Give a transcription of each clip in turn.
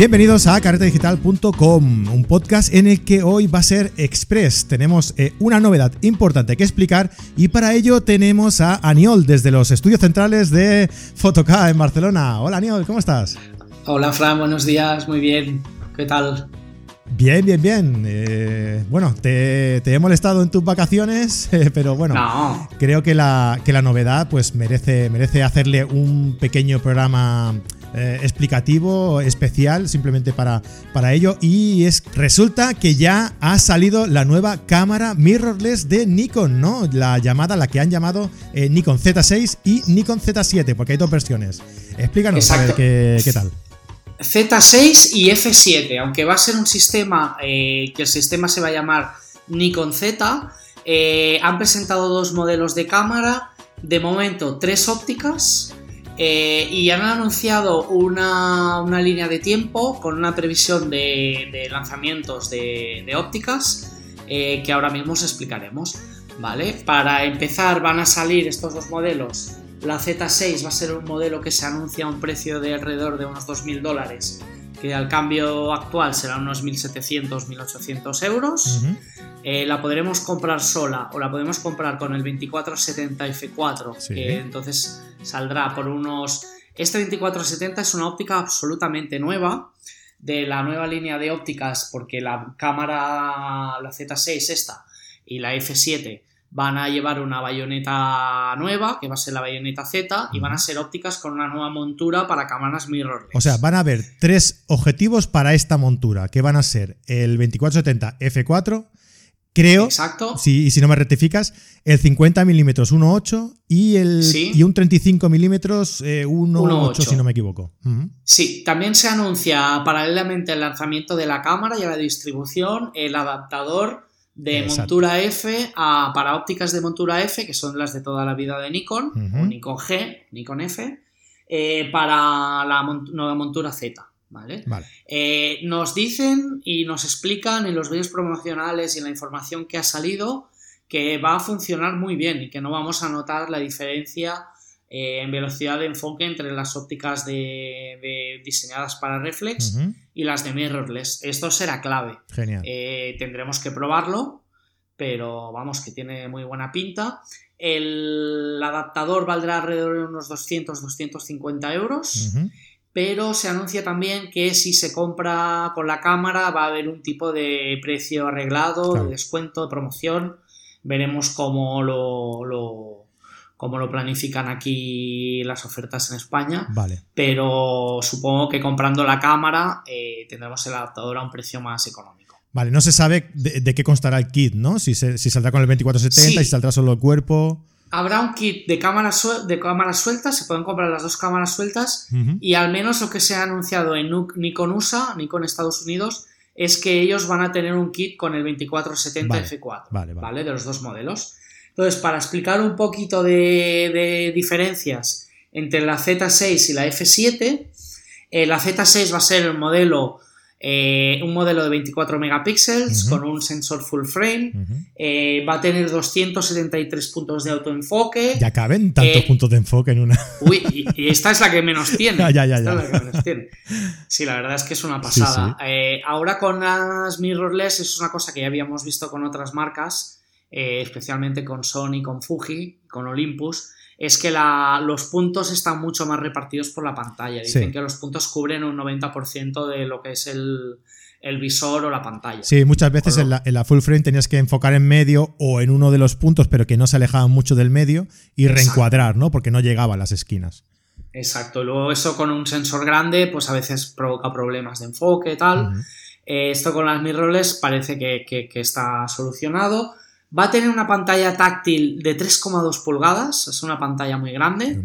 Bienvenidos a carretedigital.com, un podcast en el que hoy va a ser express. Tenemos eh, una novedad importante que explicar y para ello tenemos a Aniol desde los estudios centrales de Fotoca en Barcelona. Hola Aniol, ¿cómo estás? Hola Fran, buenos días, muy bien. ¿Qué tal? Bien, bien, bien. Eh, bueno, te, he molestado en tus vacaciones, eh, pero bueno, creo que la, que la novedad pues merece, merece hacerle un pequeño programa eh, explicativo, especial, simplemente para, para ello. Y es resulta que ya ha salido la nueva cámara mirrorless de Nikon, ¿no? La llamada, la que han llamado eh, Nikon Z6 y Nikon Z7, porque hay dos versiones. Explícanos a ver qué, tal. Z6 y F7, aunque va a ser un sistema eh, que el sistema se va a llamar Nikon Z, han presentado dos modelos de cámara, de momento tres ópticas, eh, y han anunciado una, línea de tiempo con una previsión de, lanzamientos de, ópticas eh, que ahora mismo os explicaremos. ¿vale? Para empezar van a salir estos dos modelos. La Z6 va a ser un modelo que se anuncia a un precio de alrededor de unos 2.000 dólares que al cambio actual será unos 1.700, 1.800 euros. Eh, la podremos comprar sola o la podemos comprar con el 2470 F4, que entonces saldrá por unos... Este 2470 es una óptica absolutamente nueva, de la nueva línea de ópticas, porque la cámara, la Z6 esta y la F7 van a llevar una bayoneta nueva, que va a ser la bayoneta Z, y van a ser ópticas con una nueva montura para cámaras mirrorless. O sea, van a haber tres objetivos para esta montura, que van a ser el 2470 F4, creo, Exacto. Si, y si no me rectificas, el 50 mm 1.8 y, el, y un 35 mm 1.8, si no me equivoco. Sí, también se anuncia paralelamente al lanzamiento de la cámara y a la distribución el adaptador de montura F a, para ópticas de montura F, que son las de toda la vida de Nikon, o Nikon G, Nikon F, eh, para la nueva montura Z. ¿Vale? Eh, nos dicen y nos explican en los vídeos promocionales y en la información que ha salido que va a funcionar muy bien y que no vamos a notar la diferencia eh, en velocidad de enfoque entre las ópticas de, diseñadas para reflex y las de mirrorless. Esto será clave. Genial. Eh, tendremos que probarlo, pero vamos, que tiene muy buena pinta. El adaptador valdrá alrededor de unos 200-250 euros. Pero se anuncia también que si se compra con la cámara va a haber un tipo de precio arreglado, de descuento, de promoción. Veremos cómo lo cómo lo planifican aquí las ofertas en España. Vale. Pero supongo que comprando la cámara eh, tendremos el adaptador a un precio más económico. Vale, no se sabe de, qué constará el kit, ¿no? Si, saldrá con el 2470, si saldrá solo el cuerpo. Habrá un kit de cámaras, de cámaras sueltas, se pueden comprar las dos cámaras sueltas y al menos lo que se ha anunciado en Nikon USA, Nikon Estados Unidos, es que ellos van a tener un kit con el 2470 F4, vale, vale. De los dos modelos. Entonces, para explicar un poquito de, diferencias entre la Z6 y la F7, eh, la Z6 va a ser un modelo, eh, un modelo de 24 megapíxeles con un sensor full frame, eh, va a tener 273 puntos de autoenfoque. Ya caben tantos puntos de enfoque en una. Uy, y, esta es la que menos tiene. ya, ya, ya. Sí, la verdad es que es una pasada. ahora con las mirrorless es una cosa que ya habíamos visto con otras marcas eh, especialmente con Sony, con Fuji, con Olympus, es que los puntos están mucho más repartidos por la pantalla. Dicen que los puntos cubren un 90% de lo que es el, visor o la pantalla. Sí, muchas veces en la, full frame tenías que enfocar en medio o en uno de los puntos, pero que no se alejaban mucho del medio y reencuadrar, ¿no? Porque no llegaba a las esquinas. Exacto, luego eso con un sensor grande, pues a veces provoca problemas de enfoque y tal. Eh, esto con las mirrorless parece que, que está solucionado. Va a tener una pantalla táctil de 3,2 pulgadas, es una pantalla muy grande.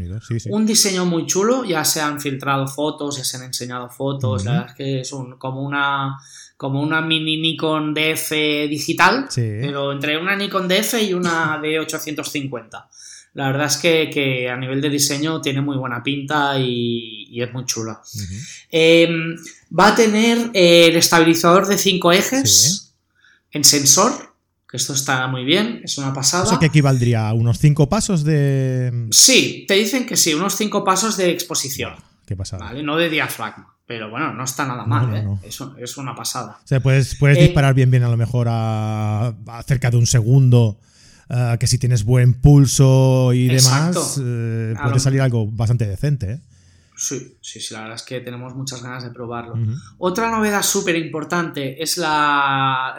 Un diseño muy chulo, ya se han filtrado fotos, ya se han enseñado fotos, la verdad es que es como una como una mini Nikon DF digital, pero entre una Nikon DF y una de 850. La verdad es que, a nivel de diseño tiene muy buena pinta y, es muy chula. Em, va a tener el estabilizador de 5 ejes en sensor esto está muy bien, es una pasada. ¿Eso que equivaldría a unos cinco pasos de...? Sí, te dicen que sí, unos cinco pasos de exposición. Qué pasada. ¿vale? No de diafragma. Pero bueno, no está nada mal, ¿eh? Es, una pasada. O sea, puedes, puedes eh, disparar bien, bien a lo mejor a, cerca de un segundo. Eh, que si tienes buen pulso y demás, puede salir algo bastante decente. ¿eh? Sí, sí, sí, la verdad es que tenemos muchas ganas de probarlo. Otra novedad súper importante es la,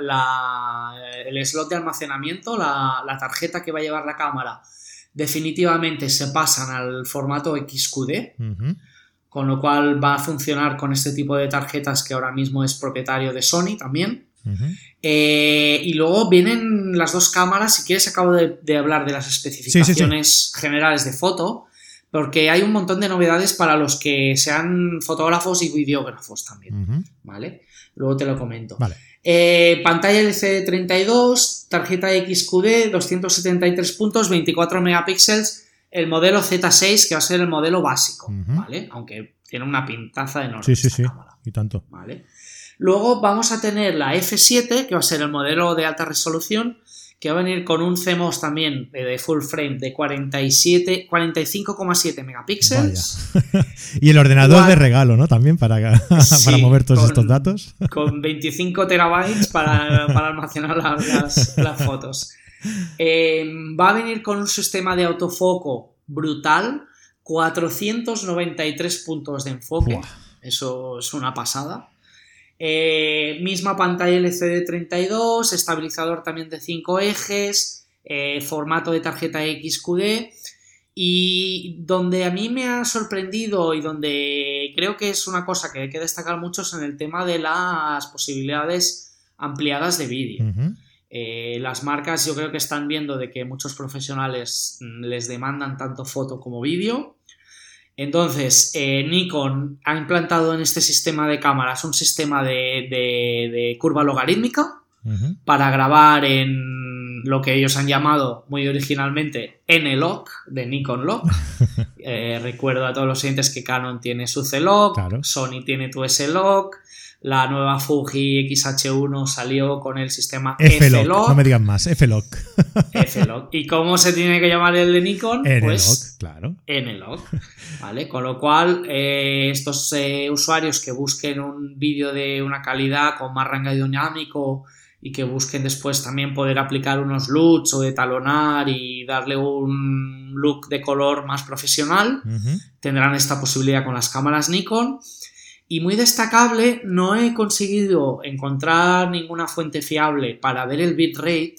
el slot de almacenamiento, la, tarjeta que va a llevar la cámara. Definitivamente se pasan al formato XQD, con lo cual va a funcionar con este tipo de tarjetas que ahora mismo es propietario de Sony también. Eh, y luego vienen las dos cámaras, si quieres acabo de, hablar de las especificaciones generales de foto porque hay un montón de novedades para los que sean fotógrafos y videógrafos también, ¿vale? Luego te lo comento. Vale. Eh, pantalla LCD 32, tarjeta XQD, 273 puntos, 24 megapíxeles, el modelo Z6 que va a ser el modelo básico, ¿vale? Aunque tiene una pintaza enorme. Sí, sí, sí, y tanto. ¿vale? Luego vamos a tener la F7, que va a ser el modelo de alta resolución, que va a venir con un CMOS también de full frame de 47, 45,7 megapíxeles. y el ordenador de regalo, ¿no? También para, para mover todos estos datos. con 25 terabytes para, almacenar las, fotos. Em, va a venir con un sistema de autofoco brutal, 493 puntos de enfoque. Eso es una pasada. Eh, misma pantalla LCD 32, estabilizador también de 5 ejes, eh, formato de tarjeta XQD. Y donde a mí me ha sorprendido y donde creo que es una cosa que hay que destacar mucho es en el tema de las posibilidades ampliadas de vídeo. Eh, las marcas yo creo que están viendo de que muchos profesionales les demandan tanto foto como vídeo entonces, eh, Nikon ha implantado en este sistema de cámaras un sistema de, curva logarítmica para grabar en lo que ellos han llamado muy originalmente N-Log, de Nikon Log. Eh, recuerdo a todos los siguientes que Canon tiene su C-Log, Sony tiene tu S-Log, la nueva Fuji XH1 salió con el sistema F-Log. No me digan más, F-Log. F-Log. ¿Y cómo se tiene que llamar el de Nikon? Pues claro. N-Log. ¿Vale? Con lo cual, eh, estos eh, usuarios que busquen un vídeo de una calidad con más rango dinámico y que busquen después también poder aplicar unos LUTs o etalonar y darle un look de color más profesional, tendrán esta posibilidad con las cámaras Nikon. Y muy destacable, no he conseguido encontrar ninguna fuente fiable para ver el bitrate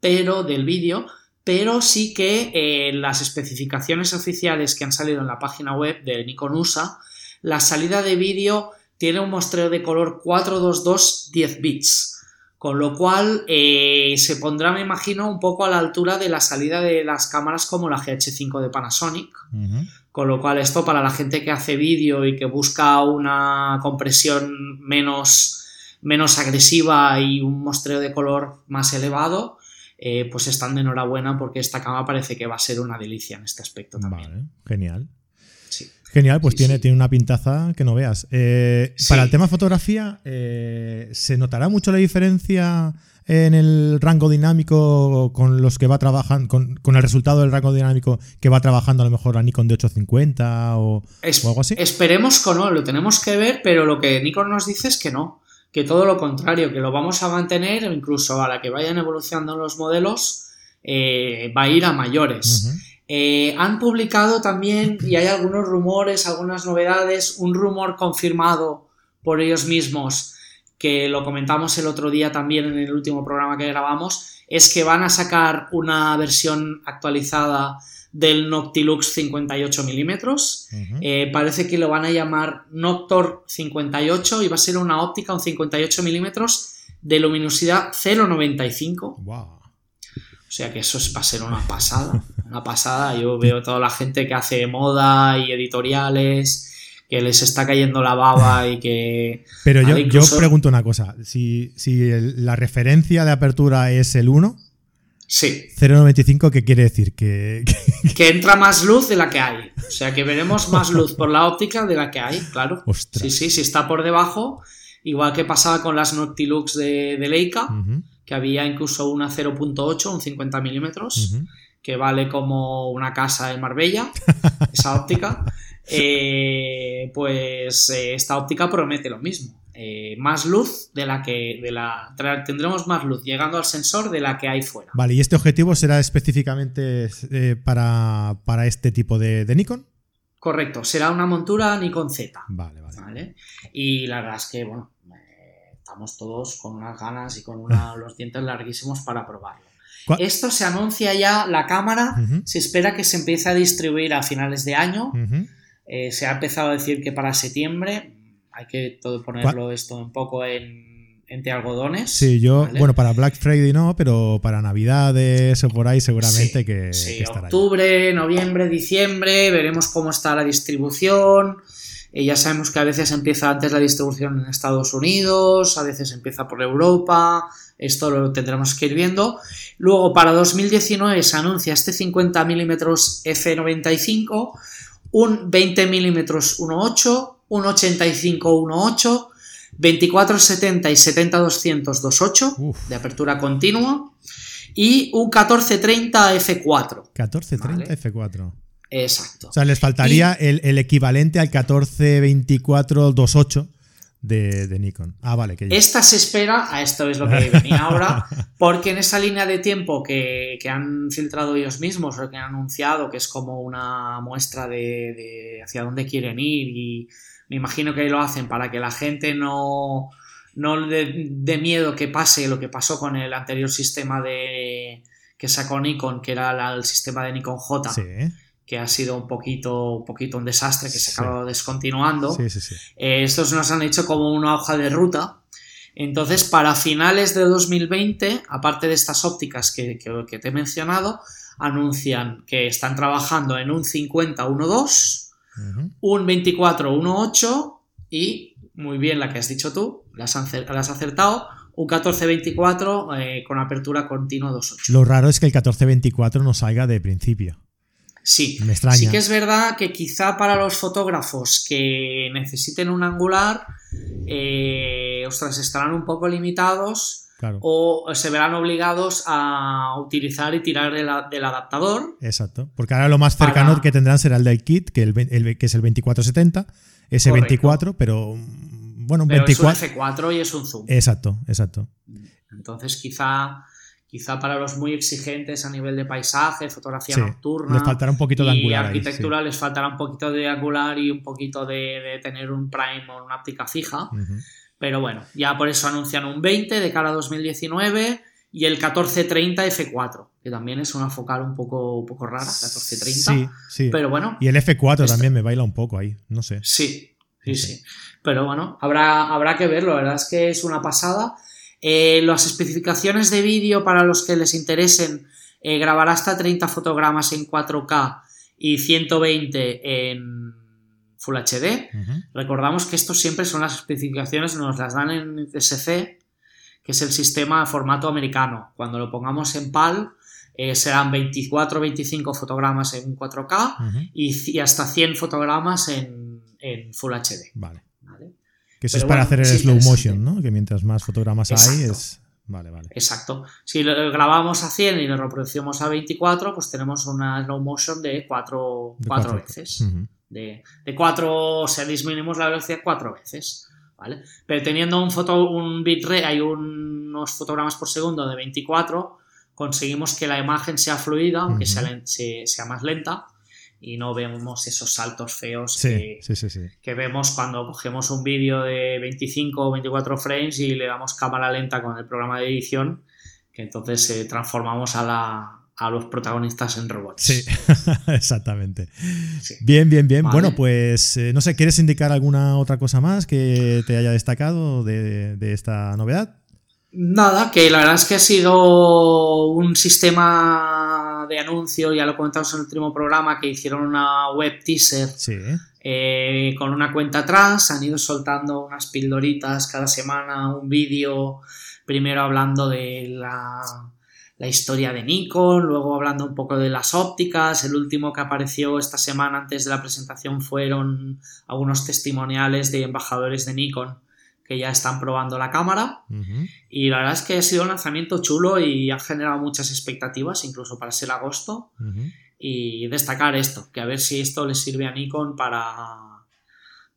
pero, del vídeo, pero sí que eh, las especificaciones oficiales que han salido en la página web de Nikon USA, la salida de vídeo tiene un muestreo de color 422 10 bits, con lo cual eh, se pondrá, me imagino, un poco a la altura de la salida de las cámaras como la GH5 de Panasonic. Con lo cual esto para la gente que hace vídeo y que busca una compresión menos, menos agresiva y un mostreo de color más elevado, eh, pues están de enhorabuena porque esta cama parece que va a ser una delicia en este aspecto también. Vale, genial. Genial, pues tiene, tiene una pintaza que no veas. Eh, para el tema fotografía, eh, ¿se notará mucho la diferencia en el rango dinámico con los que va trabajando, con, el resultado del rango dinámico que va trabajando a lo mejor la Nikon de 850 o, algo así? Esperemos que no, lo tenemos que ver, pero lo que Nikon nos dice es que no, que todo lo contrario, que lo vamos a mantener, incluso a la que vayan evolucionando los modelos, eh, va a ir a mayores. Eh, han publicado también, y hay algunos rumores, algunas novedades, un rumor confirmado por ellos mismos que lo comentamos el otro día también en el último programa que grabamos, es que van a sacar una versión actualizada del Noctilux 58 milímetros. Eh, parece que lo van a llamar Noctor 58 y va a ser una óptica, un 58 milímetros de luminosidad 0,95. O sea que eso va a ser una pasada. Una pasada. Yo veo toda la gente que hace moda y editoriales que les está cayendo la baba y que... Pero yo, yo pregunto una cosa, si, la referencia de apertura es el 1, Sí. 0,95, ¿qué quiere decir? Que, que... entra más luz de la que hay. O sea, que veremos más luz por la óptica de la que hay, claro. Sí, sí, si está por debajo, igual que pasaba con las Noctilux de, Leica, que había incluso una 0.8, un 50 milímetros, que vale como una casa en Marbella, esa óptica. Eh, pues eh, esta óptica promete lo mismo. Eh, más luz de la que de la tendremos más luz llegando al sensor de la que hay fuera. Vale, ¿y este objetivo será específicamente para, este tipo de, Nikon? Correcto, será una montura Nikon Z. Vale, vale. Y la verdad es que, bueno, estamos todos con unas ganas y con los dientes larguísimos para probarlo. Esto se anuncia ya, la cámara se espera que se empiece a distribuir a finales de año. Eh, se ha empezado a decir que para septiembre hay que todo ponerlo esto un poco en, entre algodones. Sí, yo, bueno, para Black Friday no, pero para Navidades o por ahí seguramente que, sí, octubre, noviembre, diciembre, veremos cómo está la distribución. Eh, ya sabemos que a veces empieza antes la distribución en Estados Unidos, a veces empieza por Europa, esto lo tendremos que ir viendo. Luego para 2019 se anuncia este 50 mm f95, un 20 mm 1.8, un 85 1.8, 2470 y 70-200 2.8 de apertura continua y un 1430 f4. 1430 f4. Exacto. O sea, les faltaría el, equivalente al 1424-28 de, de, Nikon. Ah, vale. Que Esta se espera, a esto es lo que venía ahora, porque en esa línea de tiempo que, han filtrado ellos mismos o que han anunciado, que es como una muestra de, hacia dónde quieren ir y me imagino que lo hacen para que la gente no, no de, miedo que pase lo que pasó con el anterior sistema de que sacó Nikon, que era el sistema de Nikon J. Sí que ha sido un poquito, un poquito un desastre, que se acaba descontinuando. Eh, estos nos han hecho como una hoja de ruta. Entonces, para finales de 2020, aparte de estas ópticas que, te he mencionado, anuncian que están trabajando en un 50-1.2, un 24-1.8 y, muy bien la que has dicho tú, las, has acertado, un 14-24 eh, con apertura continua 2.8. Lo raro es que el 14-24 no salga de principio. Sí, sí que es verdad que quizá para los fotógrafos que necesiten un angular, eh, ostras, estarán un poco limitados o se verán obligados a utilizar y tirar del, adaptador. Exacto, porque ahora lo más cercano que tendrán será el del kit, que, el, que es el 2470, ese 24, pero bueno, un pero Es un F4 y es un zoom. Exacto, exacto. Entonces quizá Quizá para los muy exigentes a nivel de paisaje, fotografía nocturna. Les faltará un poquito de angular. Y arquitectura les faltará un poquito de angular y un poquito de, tener un prime o una óptica fija. Pero bueno, ya por eso anuncian un 20 de cara a 2019 y el 1430 F4, que también es una focal un poco, poco rara, 1430. Sí, sí. Pero bueno. Y el F4 también me baila un poco ahí, no sé. Sí, sí, sí. Pero bueno, habrá, habrá que verlo, la verdad es que es una pasada. Eh, las especificaciones de vídeo para los que les interesen, eh, grabará hasta 30 fotogramas en 4K y 120 en Full HD. Recordamos que esto siempre son las especificaciones, nos las dan en SC, que es el sistema de formato americano. Cuando lo pongamos en PAL, eh, serán 24 25 fotogramas en 4K y, hasta 100 fotogramas en, en Full HD. Vale. Que eso es para hacer el slow motion, ¿no? Que mientras más fotogramas hay es... Vale, vale. Exacto. Si lo grabamos a 100 y lo reproducimos a 24, pues tenemos una slow motion de 4 cuatro, veces. de, de 4, o sea, disminuimos la velocidad 4 veces. ¿Vale? Pero teniendo un, foto, un bitrate, hay unos fotogramas por segundo de 24, conseguimos que la imagen sea fluida, aunque sea, sea más lenta, y no vemos esos saltos feos que, vemos cuando cogemos un vídeo de 25 o 24 frames y le damos cámara lenta con el programa de edición, que entonces eh, transformamos a, la, a los protagonistas en robots. Sí, exactamente. Bien, bien, bien. Bueno, pues eh, no sé, ¿quieres indicar alguna otra cosa más que te haya destacado de, de esta novedad? Nada, que la verdad es que ha sido un sistema de anuncio, ya lo comentamos en el último programa, que hicieron una web teaser eh, con una cuenta atrás, han ido soltando unas pildoritas cada semana, un vídeo, primero hablando de la, la historia de Nikon, luego hablando un poco de las ópticas, el último que apareció esta semana antes de la presentación fueron algunos testimoniales de embajadores de Nikon que ya están probando la cámara. Y la verdad es que ha sido un lanzamiento chulo y ha generado muchas expectativas, incluso para ser agosto. y destacar esto, que a ver si esto le sirve a Nikon para,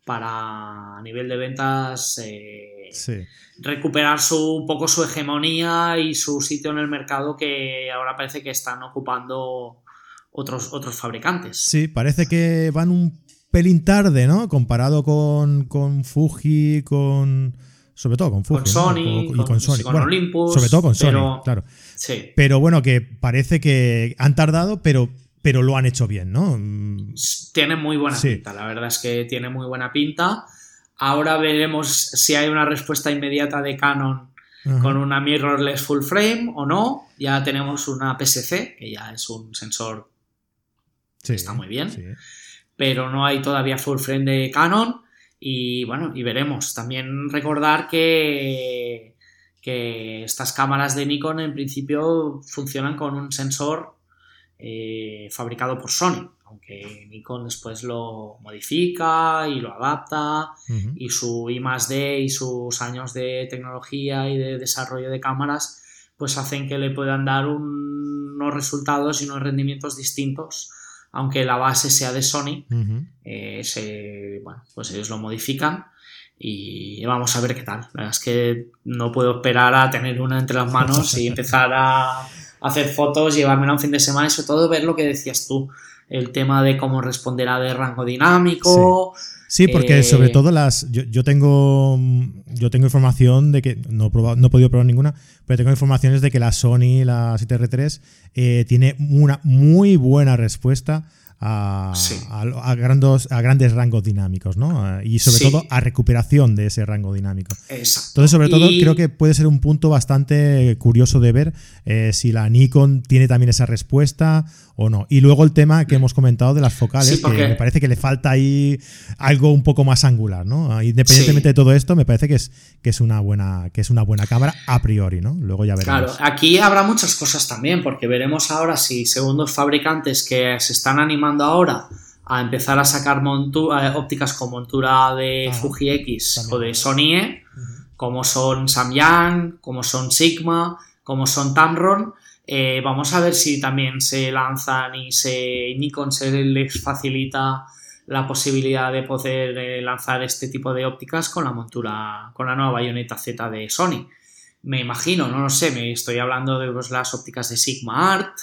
para a nivel de ventas eh, recuperar su, un poco su hegemonía y su sitio en el mercado que ahora parece que están ocupando otros, otros fabricantes. Sí, parece que van un pelín tarde, ¿no? Comparado con, con Fuji, con sobre todo con Fuji. Con Sony, y con, Sony. con Olympus. Sobre todo con Sony, claro. Sí. Pero bueno, que parece que han tardado, pero, pero lo han hecho bien, ¿no? Tiene muy buena pinta, la verdad es que tiene muy buena pinta. Ahora veremos si hay una respuesta inmediata de Canon con una mirrorless full frame o no. Ya tenemos una PSC, que ya es un sensor que está muy bien. Pero no hay todavía full frame de Canon. Y bueno, y veremos. También recordar que, que estas cámaras de Nikon en principio funcionan con un sensor eh, fabricado por Sony, aunque Nikon después lo modifica y lo adapta y su I D y sus años de tecnología y de desarrollo de cámaras pues hacen que le puedan dar unos resultados y unos rendimientos distintos aunque la base sea de Sony, eh, bueno, pues ellos lo modifican y vamos a ver qué tal. La verdad es que no puedo esperar a tener una entre las manos y empezar a hacer fotos, llevármela un fin de semana y sobre todo ver lo que decías tú, el tema de cómo responderá de rango dinámico. Sí. Porque sobre eh, todo las. Yo, tengo. Yo tengo información de que. No he, no he podido probar ninguna, pero tengo informaciones de que la Sony, la 7R3, eh, tiene una muy buena respuesta a, a, grandes, a, grandes, rangos dinámicos, ¿no? Y sobre todo a recuperación de ese rango dinámico. Exacto. Entonces, sobre todo, creo que puede ser un punto bastante curioso de ver eh, si la Nikon tiene también esa respuesta o no. Y luego el tema que hemos comentado de las focales, que me parece que le falta ahí algo un poco más angular, ¿no? Independientemente de todo esto, me parece que es, que es una buena, que es una buena cámara a priori, ¿no? Luego ya veremos. Claro, aquí habrá muchas cosas también, porque veremos ahora si segundos fabricantes que se están animando ahora a empezar a sacar eh, ópticas con montura de Fuji X o de Sony E, como son Samyang, como son Sigma, como son Tamron, eh, vamos a ver si también se lanzan y se Nikon se les facilita la posibilidad de poder eh, lanzar este tipo de ópticas con la montura, con la nueva bayoneta Z de Sony me imagino, no lo sé, me estoy hablando de pues, las ópticas de Sigma Art,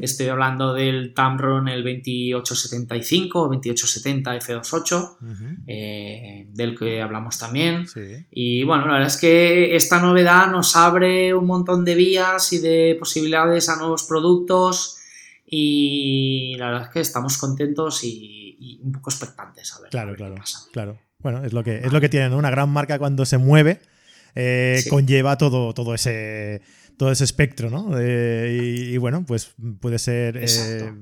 estoy hablando del Tamron el 2875 o 2870 F28, del que hablamos también. Y bueno, la verdad es que esta novedad nos abre un montón de vías y de posibilidades a nuevos productos y la verdad es que estamos contentos y, un poco expectantes a ver. Claro, claro, claro. Bueno, es lo que, es lo que tiene, una gran marca cuando se mueve eh, conlleva todo, todo ese todo ese espectro, ¿no? y, bueno, pues puede ser eh,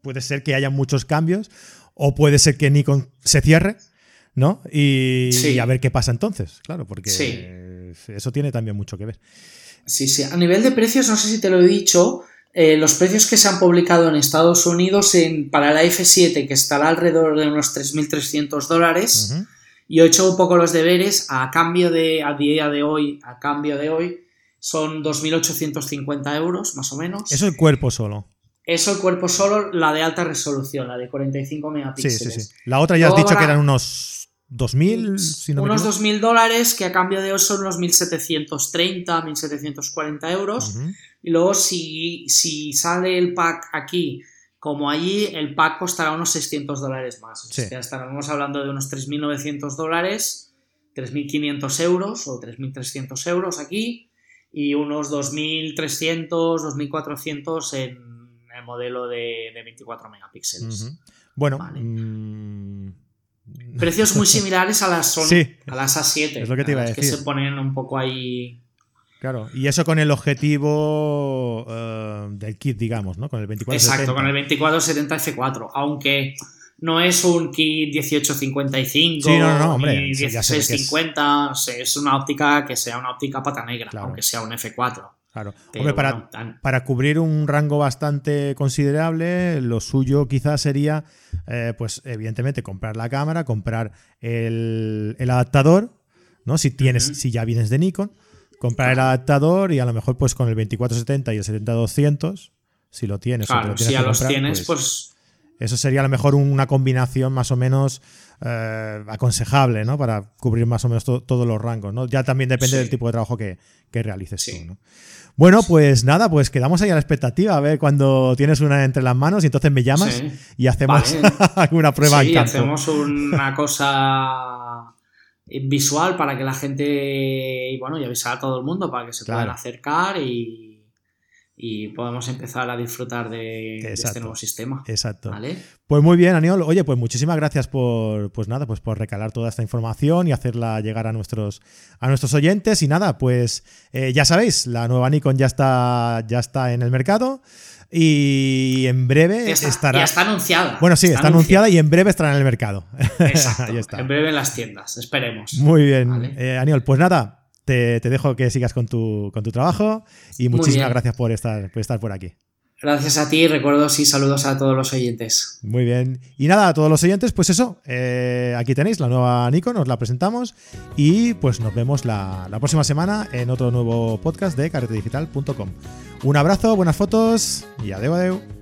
puede ser que haya muchos cambios o puede ser que Nikon se cierre, ¿no? Y, a ver qué pasa entonces, claro, porque eso tiene también mucho que ver. Sí, sí. A nivel de precios, no sé si te lo he dicho, eh, los precios que se han publicado en Estados Unidos en, para la F7, que estará alrededor de unos 3.300 dólares, y he hecho un poco los deberes a cambio de, a día de hoy, a cambio de hoy, son 2.850 euros, más o menos. Eso el cuerpo solo. Eso el cuerpo solo, la de alta resolución, la de 45 megapíxeles. Sí, sí, sí. La otra ya has dicho que eran unos 2.000, si no Unos 2.000 dólares, que a cambio de hoy son unos 1.730, 1.740 euros. Y luego si, si sale el pack aquí como allí el pack costará unos 600 dólares más. O sea, estaremos hablando de unos 3.900 dólares, 3.500 euros o 3.300 euros aquí y unos 2.300, 2.400 en el modelo de, 24 megapíxeles. Bueno, mm, precios muy similares a las a las A7. Es lo que te iba a decir. Que se ponen un poco ahí Claro, y eso con el objetivo eh, del kit, digamos, ¿no? Con el 2470. Exacto, con el 2470 F4, aunque no es un kit 1855 sí, no, no, hombre, 1650, es. una óptica que sea una óptica pata negra, aunque sea un F4. Claro, hombre, para, para, cubrir un rango bastante considerable, lo suyo quizás sería, eh, pues evidentemente, comprar la cámara, comprar el, adaptador, ¿no? Si tienes, si ya vienes de Nikon comprar el adaptador y a lo mejor pues con el 2470 y el 70200 si lo tienes. Claro, si ya los tienes, pues, Eso sería a lo mejor una combinación más o menos eh, aconsejable, ¿no? Para cubrir más o menos todos los rangos, ¿no? Ya también depende del tipo de trabajo que, realices tú, ¿no? Bueno, pues nada, pues quedamos ahí a la expectativa, a ver cuando tienes una entre las manos y entonces me llamas y hacemos alguna prueba sí, hacemos una cosa visual para que la gente, y bueno, y avisar a todo el mundo para que se puedan acercar y y podemos empezar a disfrutar de, este nuevo sistema. Exacto. Pues muy bien, Aniol. Oye, pues muchísimas gracias por, pues nada, pues por recalar toda esta información y hacerla llegar a nuestros, a nuestros oyentes. Y nada, pues eh, ya sabéis, la nueva Nikon ya está, ya está en el mercado. Y en breve estará. Ya está anunciada. Bueno, sí, está, anunciada. y en breve estará en el mercado. Exacto. está. En breve en las tiendas, esperemos. Muy bien. Eh, Aniol, pues nada, te, dejo que sigas con tu, con tu trabajo y muchísimas gracias por estar, por estar por aquí. Gracias a ti, recuerdos y saludos a todos los oyentes. Muy bien. Y nada, a todos los oyentes, pues eso, eh, aquí tenéis la nueva Nikon, os la presentamos y pues nos vemos la, la próxima semana en otro nuevo podcast de carretedigital.com. Un abrazo, buenas fotos y adeu, adeu.